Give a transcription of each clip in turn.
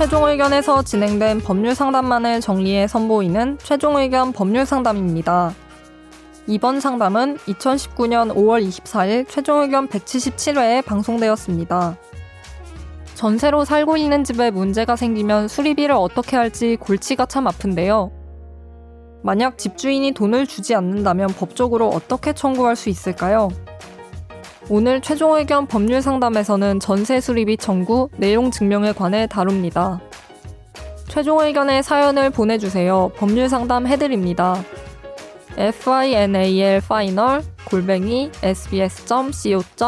최종 의견에서 진행된 법률 상담만을 정리해 선보이는 최종 의견 법률 상담입니다. 이번 상담은 2019년 5월 24일 최종 의견 177회에 방송되었습니다. 전세로 살고 있는 집에 문제가 생기면 수리비를 어떻게 할지 골치가 참 아픈데요. 만약 집주인이 돈을 주지 않는다면 법적으로 어떻게 청구할 수 있을까요? 오늘 최종 의견 법률 상담에서는 전세 수리비 청구 내용 증명에 관해 다룹니다. 최종 의견의 사연을 보내주세요. 법률 상담 해드립니다. final final 골뱅이 sbs.co.kr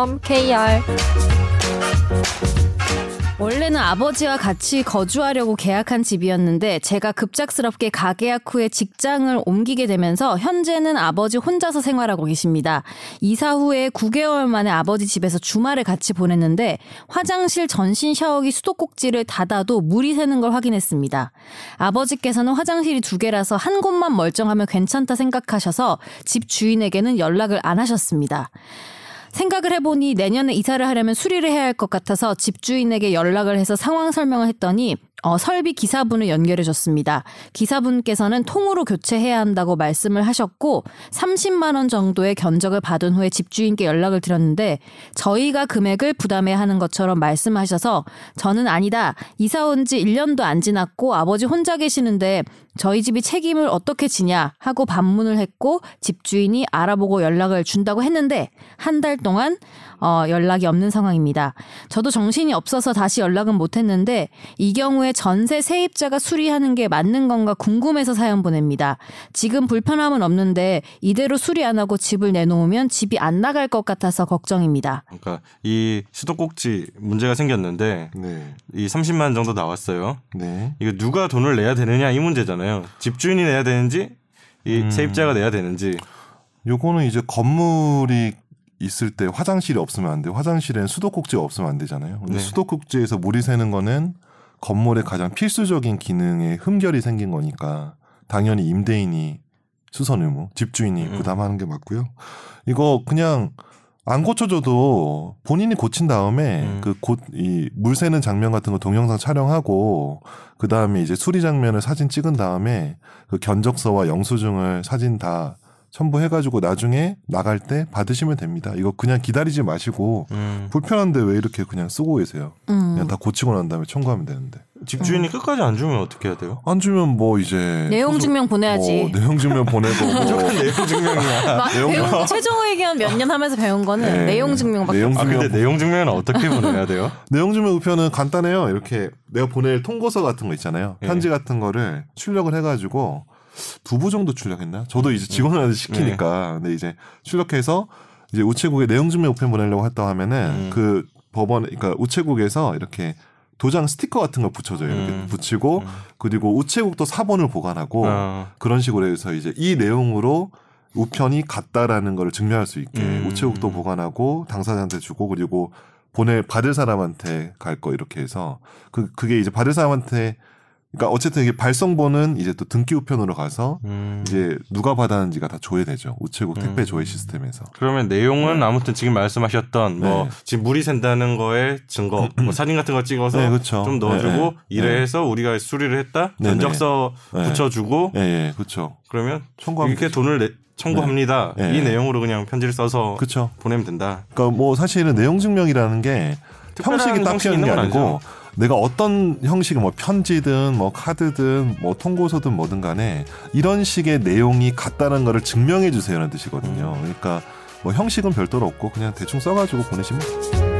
원래는 아버지와 같이 거주하려고 계약한 집이었는데 제가 급작스럽게 가계약 후에 직장을 옮기게 되면서 현재는 아버지 혼자서 생활하고 계십니다. 이사 후에 9개월 만에 아버지 집에서 주말을 같이 보냈는데 화장실 전신 샤워기 수도꼭지를 닫아도 물이 새는 걸 확인했습니다. 아버지께서는 화장실이 두 개라서 한 곳만 멀쩡하면 괜찮다 생각하셔서 집 주인에게는 연락을 안 하셨습니다. 생각을 해보니 내년에 이사를 하려면 수리를 해야 할 것 같아서 집주인에게 연락을 해서 상황 설명을 했더니 어, 설비 기사분을 연결해 줬습니다. 기사분께서는 통으로 교체해야 한다고 말씀을 하셨고 30만 원 정도의 견적을 받은 후에 집주인께 연락을 드렸는데 저희가 금액을 부담해야 하는 것처럼 말씀하셔서 저는 아니다. 이사 온 지 1년도 안 지났고 아버지 혼자 계시는데 저희 집이 책임을 어떻게 지냐 하고 반문을 했고 집주인이 알아보고 연락을 준다고 했는데 한 달 동안 어, 연락이 없는 상황입니다. 저도 정신이 없어서 다시 연락은 못했는데 이 경우에 전세 세입자가 수리하는 게 맞는 건가 궁금해서 사연 보냅니다. 지금 불편함은 없는데 이대로 수리 안 하고 집을 내놓으면 집이 안 나갈 것 같아서 걱정입니다. 그러니까 이 수도꼭지 문제가 생겼는데 네. 이 30만 원 정도 나왔어요. 네. 이거 누가 돈을 내야 되느냐 이 문제잖아요. 집주인이 내야 되는지 이 음. 세입자가 내야 되는지. 요거는 이제 건물이 있을 때 화장실이 없으면 안 돼요. 화장실엔 수도꼭지가 없으면 안 되잖아요. 근데 네. 수도꼭지에서 물이 새는 거는 건물의 가장 필수적인 기능에 흠결이 생긴 거니까 당연히 임대인이 수선 의무, 집주인이 음. 부담하는 게 맞고요. 이거 그냥 안 고쳐줘도 본인이 고친 다음에 음. 그곧이물 새는 장면 같은 거 동영상 촬영하고 그 다음에 이제 수리 장면을 사진 찍은 다음에 그 견적서와 영수증을 사진 다 첨부해가지고 나중에 나갈 때 받으시면 됩니다. 이거 그냥 기다리지 마시고 음. 불편한데 왜 이렇게 그냥 쓰고 계세요? 음. 그냥 다 고치고 난 다음에 청구하면 되는데 집주인이 끝까지 안 주면 어떻게 해야 돼요? 안 주면 뭐 이제 내용 증명 보내야지. 뭐 내용 증명 보내고 뭐 내용 증명이야. 막 내용 최종 의견 몇 년 하면서 배운 거는 네. 내용 증명밖에 내용 아 증명 근데 내용 증명은 어떻게 보내야 돼요? 내용 증명 우편은 간단해요. 이렇게 내가 보낼 통고서 같은 거 있잖아요. 예. 편지 같은 거를 출력을 해가지고 두 부 정도 출력했나? 저도 이제 직원한테 시키니까. 근데 이제 출력해서 이제 우체국에 내용 증명 우편 보내려고 했다 하면은 음. 그 법원, 그러니까 우체국에서 이렇게 도장 스티커 같은 걸 붙여줘요. 이렇게 음. 붙이고 음. 그리고 우체국도 사본을 보관하고 어. 그런 식으로 해서 이제 이 내용으로 우편이 같다라는 걸 증명할 수 있게 음. 우체국도 보관하고 당사자한테 주고 그리고 보내 받을 사람한테 갈 거 이렇게 해서 그 그게 이제 받을 사람한테 그러니까 어쨌든 이게 발송본은 이제 또 등기 우편으로 가서 음. 이제 누가 받았는지가 다 조회되죠 우체국 택배 음. 조회 시스템에서 그러면 내용은 아무튼 지금 말씀하셨던 뭐 네. 지금 물이 샌다는 거에 증거, 뭐 사진 같은 거 찍어서 네, 그렇죠. 좀 넣어주고 네, 네. 이래해서 우리가 수리를 했다. 네, 견적서 네. 붙여주고 예, 예, 그렇죠. 그러면 청구하면 이렇게 되죠. 돈을 내, 청구합니다. 네. 이 네. 내용으로 그냥 편지를 써서 그렇죠. 보내면 된다. 그러니까 뭐 사실은 내용 증명이라는 게 형식이 딱 필요한 게 있는 건 아니고 내가 어떤 형식 뭐 편지든 뭐 카드든 뭐 통고서든 뭐든 간에 이런 식의 내용이 같다는 거를 증명해 주세요라는 뜻이거든요. 그러니까 뭐 형식은 별도로 없고 그냥 대충 써가지고 보내시면 돼요.